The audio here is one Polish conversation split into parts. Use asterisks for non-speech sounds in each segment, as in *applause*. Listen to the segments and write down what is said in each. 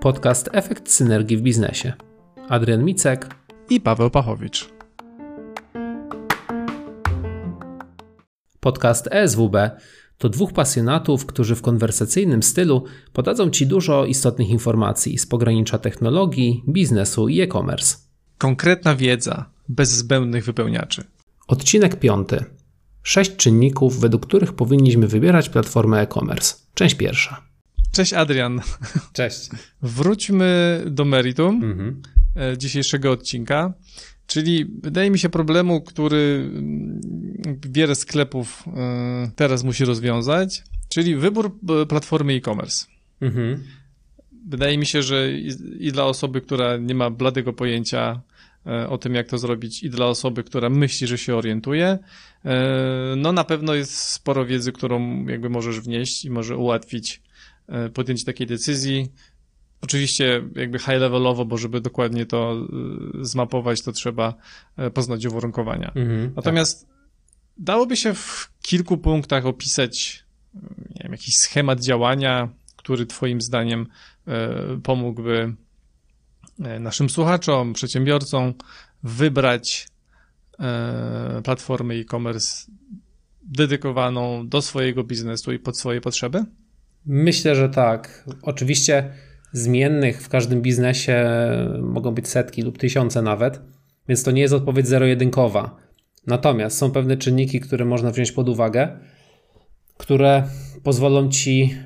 Podcast Efekt Synergii w Biznesie. Adrian Micek i Paweł Pachowicz. Podcast ESWB to dwóch pasjonatów, którzy w konwersacyjnym stylu podadzą Ci dużo istotnych informacji z pogranicza technologii, biznesu i e-commerce. Konkretna wiedza, bez zbędnych wypełniaczy. Odcinek piąty. Sześć czynników, według których powinniśmy wybierać platformę e-commerce. Część pierwsza. Cześć Adrian. Cześć. *laughs* Wróćmy do meritum mhm. E, dzisiejszego odcinka. Czyli wydaje mi się problemu, który mm, wiele sklepów e, teraz musi rozwiązać, czyli wybór e, platformy e-commerce. Mhm. Wydaje mi się, że i dla osoby, która nie ma bladego pojęcia o tym, jak to zrobić, i dla osoby, która myśli, że się orientuje, no na pewno jest sporo wiedzy, którą jakby możesz wnieść i może ułatwić E, podjęcie takiej decyzji. Oczywiście jakby high levelowo, bo żeby dokładnie to e, zmapować, to trzeba e, poznać uwarunkowania. Mhm, Natomiast tak. dałoby się w kilku punktach opisać nie wiem, jakiś schemat działania, który Twoim zdaniem pomógłby naszym słuchaczom, przedsiębiorcom wybrać platformę e-commerce dedykowaną do swojego biznesu i pod swoje potrzeby? Myślę, że tak. Oczywiście zmiennych w każdym biznesie mogą być setki lub tysiące nawet, więc to nie jest odpowiedź zero-jedynkowa. Natomiast są pewne czynniki, które można wziąć pod uwagę, które pozwolą ci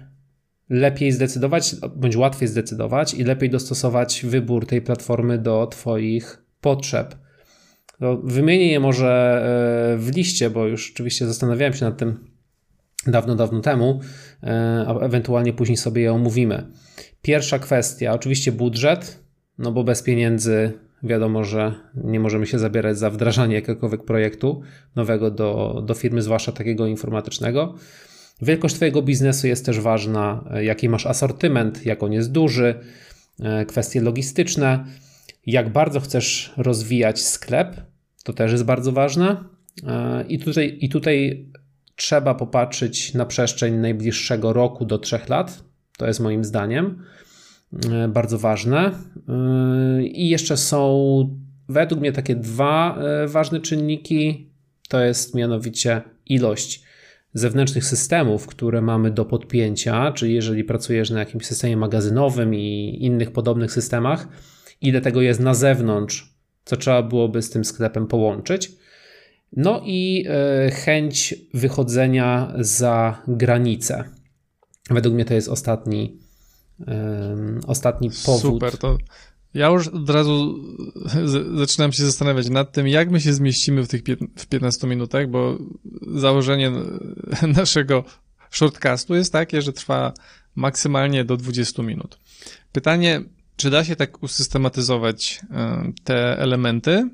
lepiej zdecydować, bądź łatwiej zdecydować i lepiej dostosować wybór tej platformy do Twoich potrzeb. wymienię je może e, w liście, bo już oczywiście zastanawiałem się nad tym dawno, dawno temu, e, a ewentualnie później sobie je omówimy. Pierwsza kwestia, oczywiście budżet, no bo bez pieniędzy wiadomo, że nie możemy się zabierać za wdrażanie jakiegokolwiek projektu nowego do, do firmy, zwłaszcza takiego informatycznego. Wielkość Twojego biznesu jest też ważna, jaki masz asortyment, jak on jest duży, e, kwestie logistyczne, jak bardzo chcesz rozwijać sklep, to też jest bardzo ważne. E, I tutaj, i tutaj trzeba popatrzeć na przestrzeń najbliższego roku do trzech lat. To jest moim zdaniem e, bardzo ważne. I jeszcze są według mnie takie dwa ważne czynniki. To jest mianowicie ilość zewnętrznych systemów, które mamy do podpięcia, czyli jeżeli pracujesz na jakimś systemie magazynowym i innych podobnych systemach, ile tego jest na zewnątrz, co trzeba byłoby z tym sklepem połączyć. No i e, chęć wychodzenia za granicę. Według mnie to jest ostatni, ostatni powód. Super, to ja już od razu zaczynam się zastanawiać nad tym, jak my się zmieścimy w tych w 15 minutach, bo założenie *laughs* naszego shortcastu jest takie, że trwa maksymalnie do 20 minut. Pytanie, czy da się tak usystematyzować te elementy,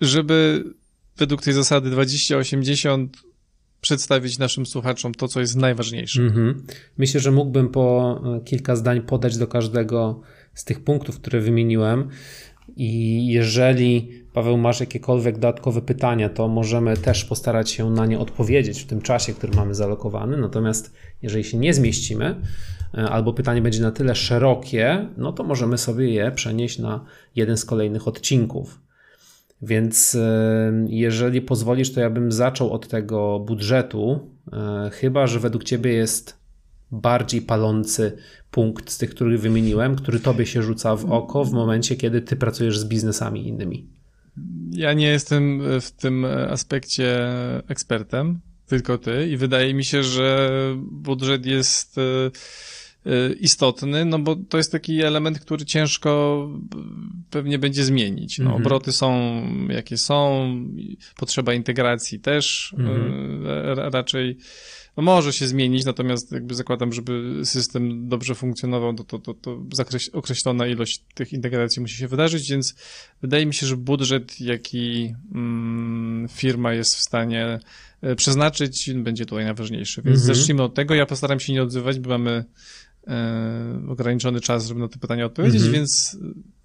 żeby według tej zasady 20-80 przedstawić naszym słuchaczom to, co jest najważniejsze. Mm-hmm. Myślę, że mógłbym po e, kilka zdań podać do każdego z tych punktów, które wymieniłem. I jeżeli Paweł masz jakiekolwiek dodatkowe pytania, to możemy też postarać się na nie odpowiedzieć w tym czasie, który mamy zalokowany. Natomiast jeżeli się nie zmieścimy, e, albo pytanie będzie na tyle szerokie, no to możemy sobie je przenieść na jeden z kolejnych odcinków. Więc e, jeżeli pozwolisz, to ja bym zaczął od tego budżetu, e, chyba że według Ciebie jest bardziej palący punkt z tych, których wymieniłem, który Tobie się rzuca w oko w momencie, kiedy Ty pracujesz z biznesami innymi. Ja nie jestem w tym aspekcie ekspertem, tylko Ty, i wydaje mi się, że budżet jest e, istotny, no bo to jest taki element, który ciężko pewnie będzie zmienić. No, mhm. Obroty są jakie są, potrzeba integracji też mhm. raczej no może się zmienić, natomiast jakby zakładam, żeby system dobrze funkcjonował, to, to, to, to określona ilość tych integracji musi się wydarzyć, więc wydaje mi się, że budżet, jaki mm, firma jest w stanie e, przeznaczyć, będzie tutaj najważniejszy. Więc mhm. zacznijmy od tego. Ja postaram się nie odzywać, bo mamy e, ograniczony czas, żeby na te pytania odpowiedzieć, mhm. więc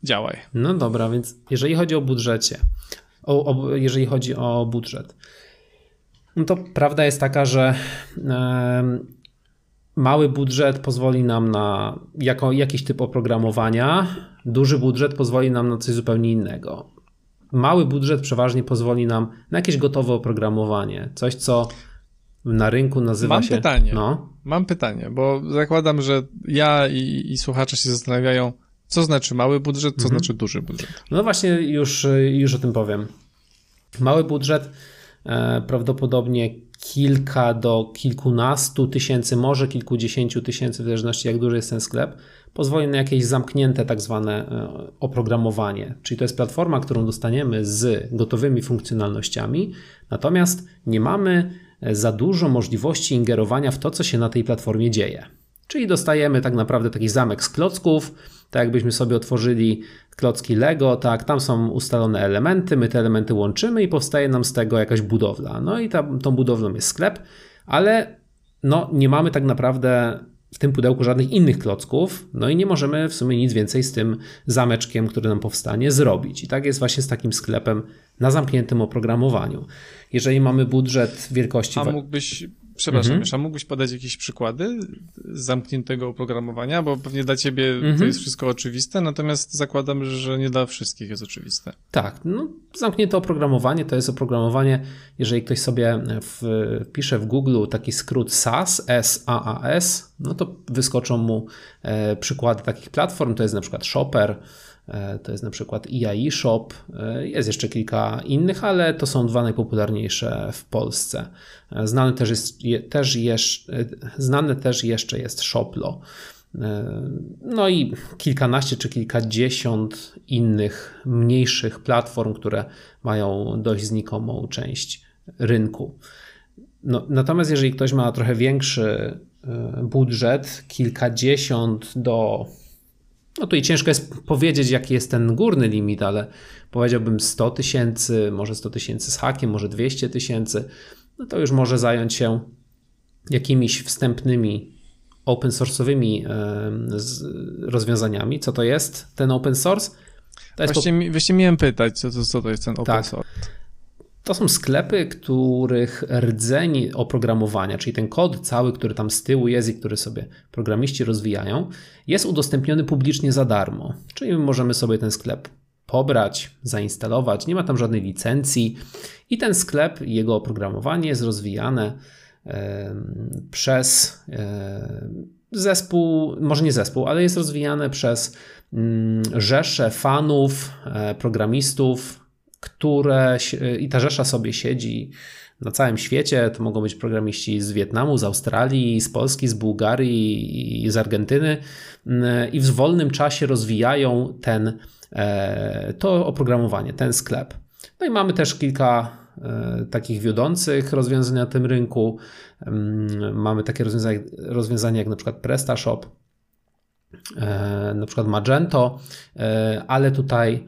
działaj. No dobra, więc jeżeli chodzi o budżecie, o, o, jeżeli chodzi o budżet, No to prawda jest taka, że mały budżet pozwoli nam na jako, jakiś typ oprogramowania, duży budżet pozwoli nam na coś zupełnie innego. Mały budżet przeważnie pozwoli nam na jakieś gotowe oprogramowanie, coś co na rynku nazywa Mam się. Pytanie. No. Mam pytanie, bo zakładam, że ja i, i słuchacze się zastanawiają, co znaczy mały budżet, co mhm. znaczy duży budżet. No właśnie, już, już o tym powiem. Mały budżet e, prawdopodobnie kilka do kilkunastu tysięcy, może kilkudziesięciu tysięcy, w zależności jak duży jest ten sklep, pozwoli na jakieś zamknięte tak zwane e, oprogramowanie. Czyli to jest platforma, którą dostaniemy z gotowymi funkcjonalnościami, natomiast nie mamy za dużo możliwości ingerowania w to, co się na tej platformie dzieje. Czyli dostajemy tak naprawdę taki zamek z klocków, tak jakbyśmy sobie otworzyli klocki Lego, tak, tam są ustalone elementy, my te elementy łączymy i powstaje nam z tego jakaś budowla. No i ta, tą budowlą jest sklep, ale no, nie mamy tak naprawdę w tym pudełku żadnych innych klocków, no i nie możemy w sumie nic więcej z tym zameczkiem, który nam powstanie, zrobić. I tak jest właśnie z takim sklepem na zamkniętym oprogramowaniu. Jeżeli mamy budżet wielkości. A mógłbyś Przepraszam, mhm. a mógłbyś podać jakieś przykłady zamkniętego oprogramowania, bo pewnie dla ciebie mhm. to jest wszystko oczywiste, natomiast zakładam, że nie dla wszystkich jest oczywiste. Tak, no, zamknięte oprogramowanie to jest oprogramowanie, jeżeli ktoś sobie wpisze w Google taki skrót SAS, S-A-A-S, no to wyskoczą mu e, przykłady takich platform, to jest na przykład Shopper, to jest na przykład EIE Shop, e, jest jeszcze kilka innych, ale to są dwa najpopularniejsze w Polsce. E, znane też, jest, też, jeszcze, znane też jeszcze jest Shoplo. No i kilkanaście czy kilkadziesiąt innych mniejszych platform, które mają dość znikomą część rynku. No, natomiast jeżeli ktoś ma trochę większy budżet, kilkadziesiąt do no tutaj ciężko jest powiedzieć, jaki jest ten górny limit, ale powiedziałbym 100 tysięcy, może 100 tysięcy z hakiem, może 200 tysięcy. No to już może zająć się jakimiś wstępnymi open source'owymi rozwiązaniami. Co to jest ten open source? To właśnie, po... właśnie miałem pytać, co to, co to jest ten open tak. source. To są sklepy, których rdzeń oprogramowania, czyli ten kod cały, który tam z tyłu jest i który sobie programiści rozwijają, jest udostępniony publicznie za darmo. Czyli możemy sobie ten sklep pobrać, zainstalować, nie ma tam żadnej licencji i ten sklep, jego oprogramowanie jest rozwijane przez zespół, może nie zespół, ale jest rozwijane przez mm, rzesze fanów, e, programistów, które i ta rzesza sobie siedzi na całym świecie. To mogą być programiści z Wietnamu, z Australii, z Polski, z Bułgarii i z Argentyny i w wolnym czasie rozwijają ten, e, to oprogramowanie, ten sklep. No i mamy też kilka e, takich wiodących rozwiązań na tym rynku. Mamy takie rozwiązania, rozwiązania jak na przykład PrestaShop, e, na przykład Magento, ale tutaj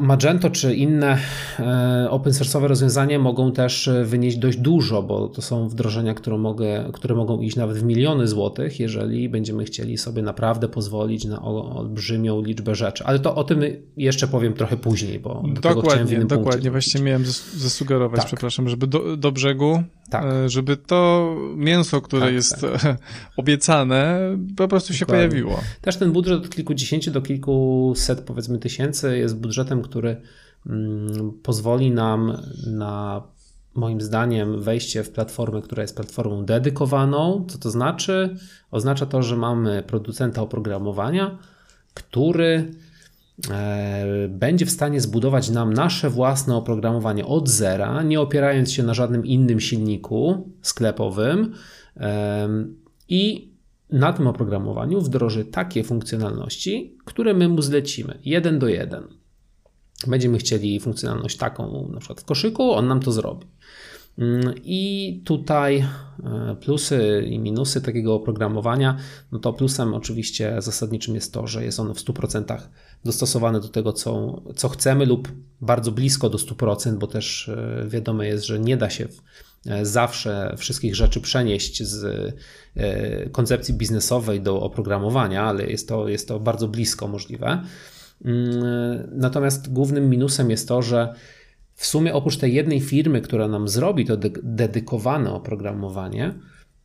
Magento czy inne e, open source'owe rozwiązania mogą też e, wynieść dość dużo, bo to są wdrożenia, które, mogę, które mogą iść nawet w miliony złotych, jeżeli będziemy chcieli sobie naprawdę pozwolić na olbrzymią liczbę rzeczy. Ale to o tym jeszcze powiem trochę później, bo do dokładnie, tego chciałem w innym Dokładnie, właśnie miałem zasugerować, tak. przepraszam, żeby do, do brzegu, tak. E, żeby to mięso, które tak, jest tak. *laughs* obiecane, po prostu się dokładnie. pojawiło. Też ten budżet od kilkudziesięciu do kilkuset powiedzmy tysięcy jest budżetem, który mm, pozwoli nam na moim zdaniem wejście w platformę, która jest platformą dedykowaną. Co to znaczy? Oznacza to, że mamy producenta oprogramowania, który będzie w stanie zbudować nam nasze własne oprogramowanie od zera, nie opierając się na żadnym innym silniku sklepowym i na tym oprogramowaniu wdroży takie funkcjonalności, które my mu zlecimy, jeden do jeden. Będziemy chcieli funkcjonalność taką, na przykład w koszyku, on nam to zrobi. Mm, I tutaj e, plusy i minusy takiego oprogramowania. No to plusem oczywiście zasadniczym jest to, że jest ono w 100% dostosowane do tego, co, co chcemy, lub bardzo blisko do 100%, bo też e, wiadome jest, że nie da się E, zawsze wszystkich rzeczy przenieść z koncepcji biznesowej do oprogramowania, ale jest to, jest to bardzo blisko możliwe. Mm, natomiast głównym minusem jest to, że w sumie oprócz tej jednej firmy, która nam zrobi to de dedykowane oprogramowanie,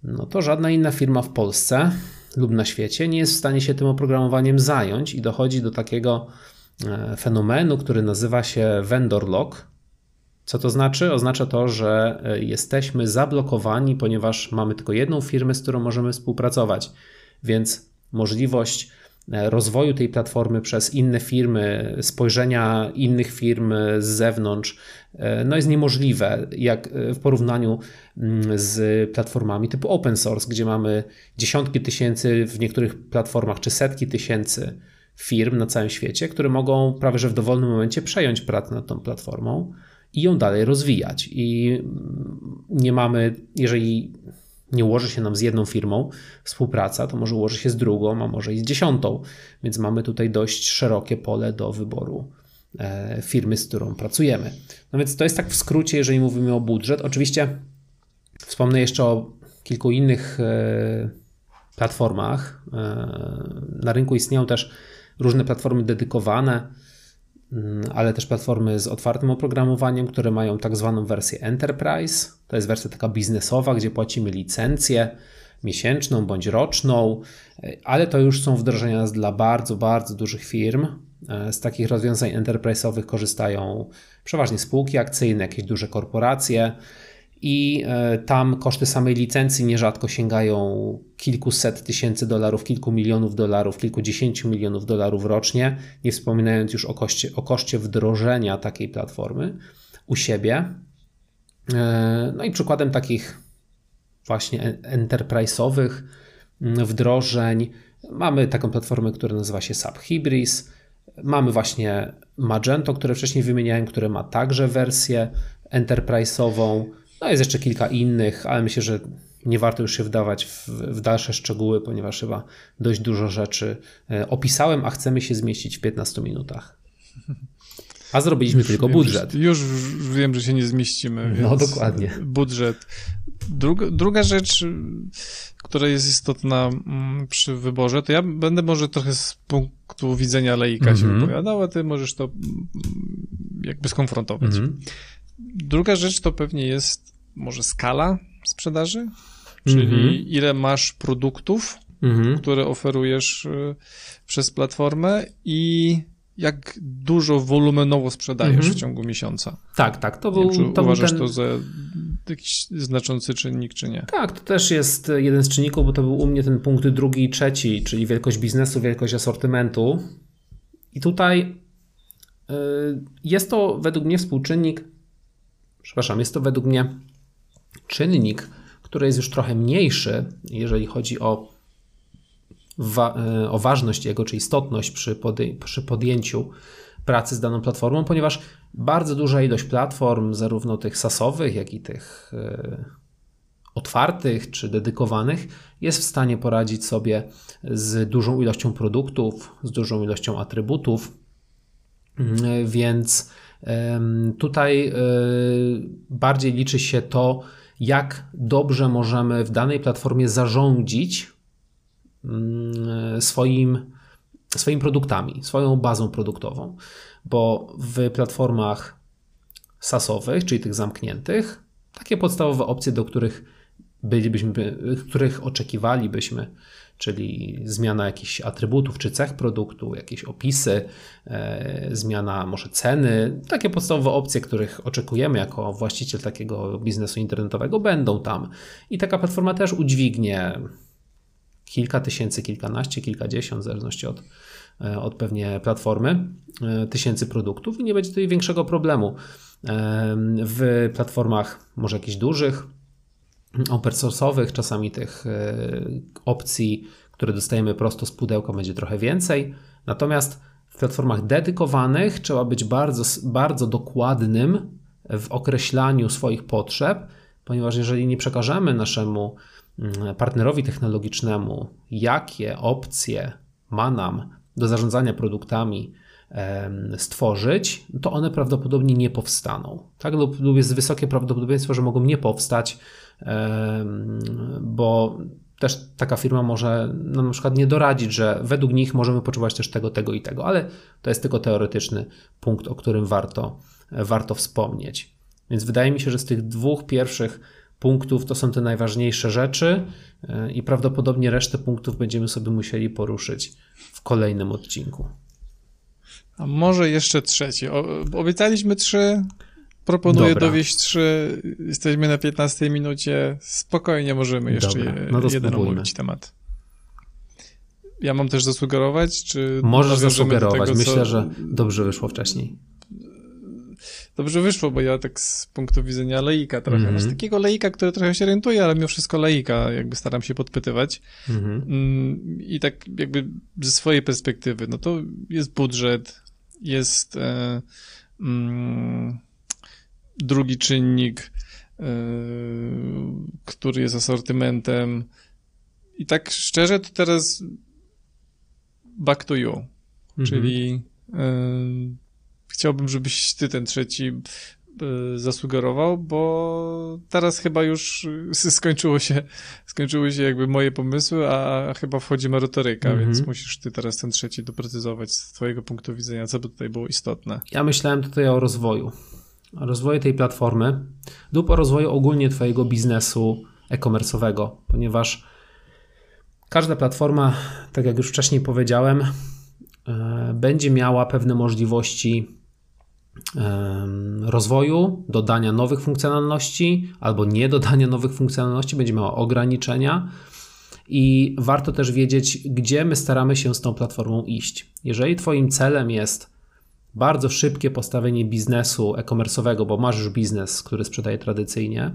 no to żadna inna firma w Polsce lub na świecie nie jest w stanie się tym oprogramowaniem zająć i dochodzi do takiego e, fenomenu, który nazywa się vendor lock. Co to znaczy? Oznacza to, że e, jesteśmy zablokowani, ponieważ mamy tylko jedną firmę, z którą możemy współpracować, więc możliwość rozwoju tej platformy przez inne firmy, spojrzenia innych firm z zewnątrz, e, no jest niemożliwe jak e, w porównaniu mm, z platformami typu open source, gdzie mamy dziesiątki tysięcy w niektórych platformach czy setki tysięcy firm na całym świecie, które mogą prawie że w dowolnym momencie przejąć pracę nad tą platformą i ją dalej rozwijać. I mm, nie mamy, jeżeli nie ułoży się nam z jedną firmą współpraca, to może ułoży się z drugą, a może i z dziesiątą. Więc mamy tutaj dość szerokie pole do wyboru e, firmy, z którą pracujemy. No więc to jest tak w skrócie, jeżeli mówimy o budżet. Oczywiście wspomnę jeszcze o kilku innych e, platformach. E, na rynku istnieją też różne platformy dedykowane ale też platformy z otwartym oprogramowaniem, które mają tak zwaną wersję Enterprise. To jest wersja taka biznesowa, gdzie płacimy licencję miesięczną bądź roczną, e, ale to już są wdrożenia dla bardzo, bardzo dużych firm. E, z takich rozwiązań enterprise'owych korzystają przeważnie spółki akcyjne, jakieś duże korporacje i e, tam koszty samej licencji nierzadko sięgają kilkuset tysięcy dolarów, kilku milionów dolarów, kilkudziesięciu milionów dolarów rocznie, nie wspominając już o koszcie, o koszcie wdrożenia takiej platformy u siebie. E, no i przykładem takich właśnie enterprise'owych wdrożeń mamy taką platformę, która nazywa się SAP Hybris. Mamy właśnie Magento, które wcześniej wymieniałem, które ma także wersję enterprise'ową. No jest jeszcze kilka innych, ale myślę, że nie warto już się wdawać w, w, dalsze szczegóły, ponieważ chyba dość dużo rzeczy e, opisałem, a chcemy się zmieścić w 15 minutach. A zrobiliśmy już tylko wiem, budżet. Że, już wiem, że się nie zmieścimy. No dokładnie. Budżet. Druga, druga rzecz, która jest istotna mm, przy wyborze, to ja będę może trochę z punktu widzenia laika mm -hmm. się mhm. wypowiadał, a ty możesz to mm, jakby skonfrontować. Mm -hmm. Druga rzecz to pewnie jest może skala sprzedaży, czyli mhm. ile masz produktów, mhm. które oferujesz y, przez platformę i jak dużo wolumenowo sprzedajesz mhm. w ciągu miesiąca. Tak, tak. To był, wiem, to uważasz ten... to za jakiś znaczący czynnik, czy nie? Tak, to też jest jeden z czynników, bo to był u mnie ten punkt drugi i trzeci, czyli wielkość biznesu, wielkość asortymentu. I tutaj y, jest to według mnie współczynnik przepraszam, jest to według mnie czynnik, który jest już trochę mniejszy, jeżeli chodzi o, wa e, o ważność jego, czy istotność przy, podj przy podjęciu pracy z daną platformą, ponieważ bardzo duża ilość platform, zarówno tych sasowych, jak i tych e, otwartych czy dedykowanych, jest w stanie poradzić sobie z dużą ilością produktów, z dużą ilością atrybutów, mm, więc Tutaj e, bardziej liczy się to, jak dobrze możemy w danej platformie zarządzić mm, swoim, swoimi produktami, swoją bazą produktową, bo w platformach SaaSowych, czyli tych zamkniętych, takie podstawowe opcje, do których bylibyśmy, których oczekiwalibyśmy czyli zmiana jakichś atrybutów czy cech produktu, jakieś opisy, e, zmiana może ceny, takie podstawowe opcje, których oczekujemy jako właściciel takiego biznesu internetowego, będą tam. I taka platforma też udźwignie kilka tysięcy, kilkanaście, kilkadziesiąt, w zależności od, e, od pewnie platformy, e, tysięcy produktów i nie będzie tutaj większego problemu. W platformach może jakichś dużych, open source'owych, czasami tych e, opcji, które dostajemy prosto z pudełka będzie trochę więcej. Natomiast w platformach dedykowanych trzeba być bardzo, bardzo dokładnym w określaniu swoich potrzeb, ponieważ jeżeli nie przekażemy naszemu mm, partnerowi technologicznemu, jakie opcje ma nam do zarządzania produktami stworzyć, to one prawdopodobnie nie powstaną. Tak? Lub, lub jest wysokie prawdopodobieństwo, że mogą nie powstać, bo też taka firma może no, na przykład nie doradzić, że według nich możemy potrzebować też tego, tego i tego, ale to jest tylko teoretyczny punkt, o którym warto, warto wspomnieć. Więc wydaje mi się, że z tych dwóch pierwszych punktów to są te najważniejsze rzeczy e, i prawdopodobnie resztę punktów będziemy sobie musieli poruszyć w kolejnym odcinku. A może jeszcze trzeci. Obiecaliśmy trzy. Proponuję Dobra. dowieść trzy. Jesteśmy na 15 minucie. Spokojnie możemy jeszcze Dobra, no jeden omówić temat. Ja mam też zasugerować, czy. Możesz zasugerować. Tego, Myślę, co... że dobrze wyszło wcześniej dobrze wyszło, bo ja tak z punktu widzenia leika trochę, mm -hmm. znaczy takiego leika, który trochę się orientuje, ale mimo wszystko leika, jakby staram się podpytywać. Mm -hmm. I tak jakby ze swojej perspektywy, no to jest budżet, jest e, mm, drugi czynnik, e, który jest asortymentem. I tak szczerze to teraz back to you, mm -hmm. czyli e, chciałbym, żebyś ty ten trzeci e, zasugerował, bo teraz chyba już *laughs* skończyło się, skończyły się jakby moje pomysły, a chyba wchodzi merytoryka, mm -hmm. więc musisz ty teraz ten trzeci doprecyzować z twojego punktu widzenia, co by tutaj było istotne. Ja myślałem tutaj o rozwoju. O rozwoju tej platformy lub o rozwoju ogólnie twojego biznesu e-commerce'owego, ponieważ każda platforma, tak jak już wcześniej powiedziałem, e, będzie miała pewne możliwości rozwoju, dodania nowych funkcjonalności albo nie dodania nowych funkcjonalności, będzie miała ograniczenia. I warto też wiedzieć, gdzie my staramy się z tą platformą iść. Jeżeli Twoim celem jest bardzo szybkie postawienie biznesu e-commerce'owego, bo masz już biznes, który sprzedaje tradycyjnie,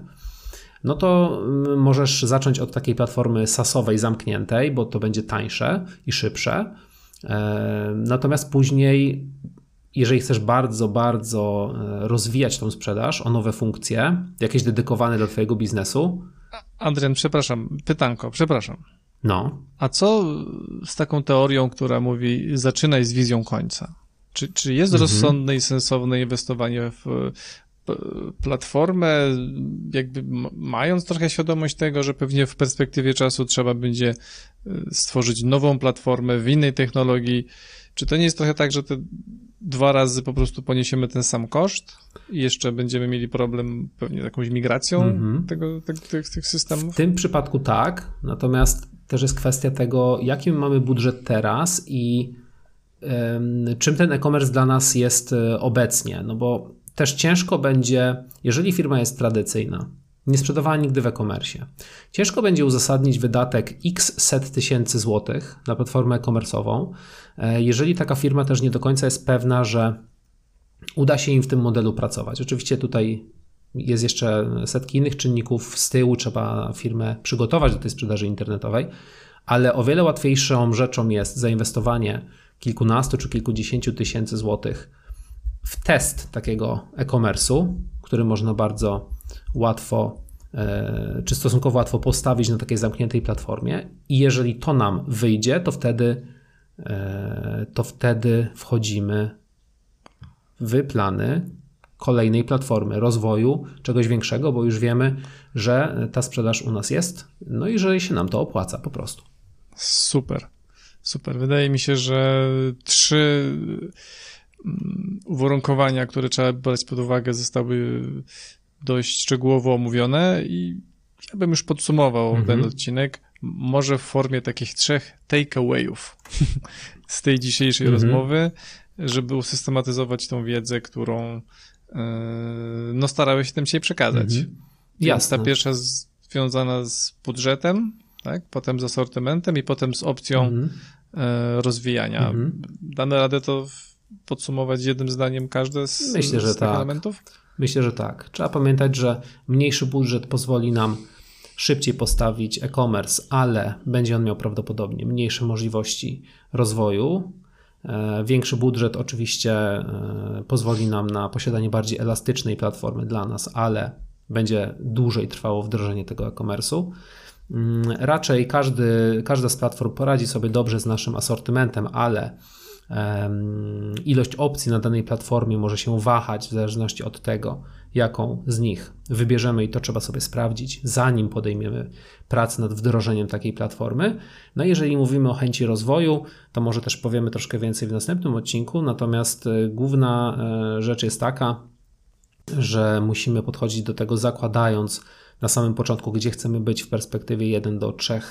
no to mm, możesz zacząć od takiej platformy sasowej zamkniętej, bo to będzie tańsze i szybsze. Natomiast później jeżeli chcesz bardzo, bardzo e, rozwijać tą sprzedaż o nowe funkcje, jakieś dedykowane dla Twojego biznesu. Adrian, przepraszam, pytanko, przepraszam. No. A co z taką teorią, która mówi zaczynaj z wizją końca? Czy, czy jest mhm. rozsądne i sensowne inwestowanie w platformę, jakby mając trochę świadomość tego, że pewnie w perspektywie czasu trzeba będzie e, stworzyć nową platformę w innej technologii, czy to nie jest trochę tak, że te dwa razy po prostu poniesiemy ten sam koszt i jeszcze będziemy mieli problem pewnie z jakąś migracją mm-hmm. tego, te, tych, tych systemów? W tym przypadku tak, natomiast też jest kwestia tego, jaki mamy budżet teraz i czym ten e-commerce dla nas jest e, obecnie, no bo też ciężko będzie, jeżeli firma jest tradycyjna, nie sprzedawała nigdy w e-commerce. Ciężko będzie uzasadnić wydatek x set tysięcy złotych na platformę e-commerce'ową, e, jeżeli taka firma też nie do końca jest pewna, że uda się im w tym modelu pracować. Oczywiście tutaj jest jeszcze setki innych czynników z tyłu, trzeba firmę przygotować do tej sprzedaży internetowej, ale o wiele łatwiejszą rzeczą jest zainwestowanie kilkunastu czy kilkudziesięciu tysięcy złotych w test takiego e-commerce'u, który można bardzo łatwo, e, czy stosunkowo łatwo postawić na takiej zamkniętej platformie. I jeżeli to nam wyjdzie, to wtedy, e, to wtedy wchodzimy w plany kolejnej platformy rozwoju, czegoś większego, bo już wiemy, że ta sprzedaż u nas jest, no i że się nam to opłaca po prostu. Super, super. Wydaje mi się, że trzy mm, uwarunkowania, które trzeba brać pod uwagę, zostały dość szczegółowo omówione i ja bym już podsumował mhm. ten odcinek, może w formie takich trzech takeawayów *laughs* z tej dzisiejszej mhm. rozmowy, żeby usystematyzować tą wiedzę, którą yy, no starałem się tym dzisiaj przekazać. Mhm. Jasne. ta pierwsza związana z budżetem, tak? potem z asortymentem i potem z opcją mhm. yy, rozwijania. Mhm. Damy radę to podsumować jednym zdaniem każde z, Myślę, z tych tak. elementów? Myślę, że tak. Trzeba pamiętać, że mniejszy budżet pozwoli nam szybciej postawić e-commerce, ale będzie on miał prawdopodobnie mniejsze możliwości rozwoju. E, większy budżet oczywiście e, pozwoli nam na posiadanie bardziej elastycznej platformy dla nas, ale będzie dłużej trwało wdrożenie tego e-commerce'u. Mm, raczej każdy, każda z platform poradzi sobie dobrze z naszym asortymentem, ale ilość opcji na danej platformie może się wahać w zależności od tego, jaką z nich wybierzemy, i to trzeba sobie sprawdzić, zanim podejmiemy pracę nad wdrożeniem takiej platformy. No jeżeli mówimy o chęci rozwoju, to może też powiemy troszkę więcej w następnym odcinku. Natomiast e, główna e, rzecz jest taka, że musimy podchodzić do tego zakładając na samym początku, gdzie chcemy być w perspektywie 1 do 3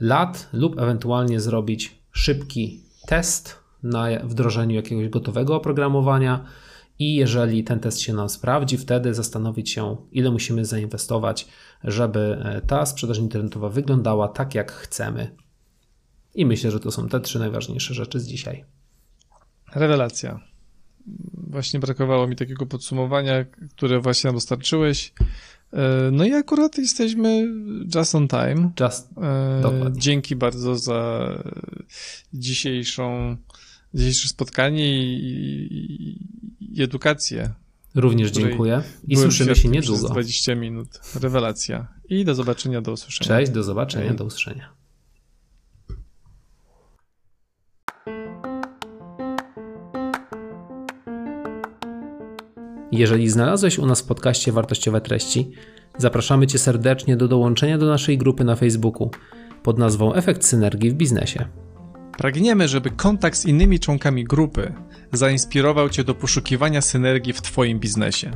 lat, lub ewentualnie zrobić szybki test na wdrożeniu jakiegoś gotowego oprogramowania. I jeżeli ten test się nam sprawdzi, wtedy zastanowić się, ile musimy zainwestować, żeby e, ta sprzedaż internetowa wyglądała tak, jak chcemy. I myślę, że to są te trzy najważniejsze rzeczy z dzisiaj. Rewelacja. Właśnie brakowało mi takiego podsumowania, które właśnie nam dostarczyłeś. E, no i akurat jesteśmy just on time. Just, e, dokładnie. Dzięki bardzo za dzisiejszą, dzisiejsze spotkanie i, i, i edukację. Również dziękuję i słyszymy się niedługo. 20 minut. Rewelacja. I do zobaczenia, do usłyszenia. Cześć, do zobaczenia, Hej. do usłyszenia. Jeżeli znalazłeś u nas w podcaście wartościowe treści, zapraszamy Cię serdecznie do dołączenia do naszej grupy na Facebooku pod nazwą Efekt Synergii w Biznesie. Pragniemy, żeby kontakt z innymi członkami grupy zainspirował Cię do poszukiwania synergii w Twoim biznesie.